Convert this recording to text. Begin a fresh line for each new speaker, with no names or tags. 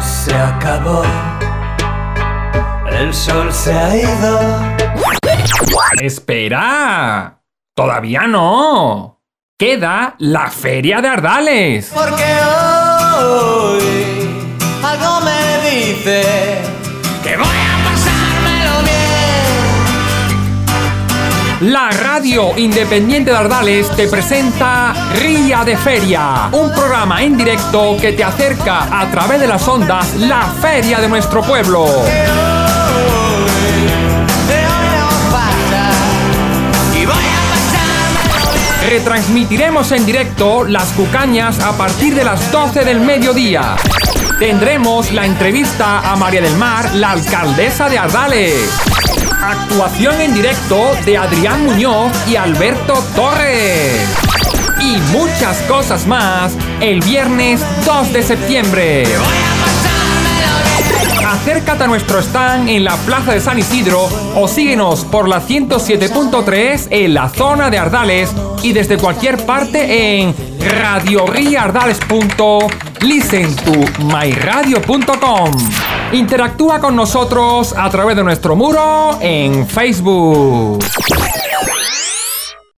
se acabó. El sol se ha ido.
¡Espera! ¡Todavía no! Queda la Feria de Ardales.
Porque hoy algo me dice
La radio independiente de Ardales te presenta Ría de Feria, un programa en directo que te acerca a través de las ondas la feria de nuestro pueblo. Retransmitiremos en directo las cucañas a partir de las 12 del mediodía. Tendremos la entrevista a María del Mar, la alcaldesa de Ardales. Actuación en directo de Adrián Muñoz y Alberto Torres. Y muchas cosas más el viernes 2 de septiembre. Acércate a nuestro stand en la Plaza de San Isidro o síguenos por la 107.3 en la zona de Ardales y desde cualquier parte en radioriardales.listentomyradio.com. Interactúa con nosotros a través de nuestro muro en Facebook.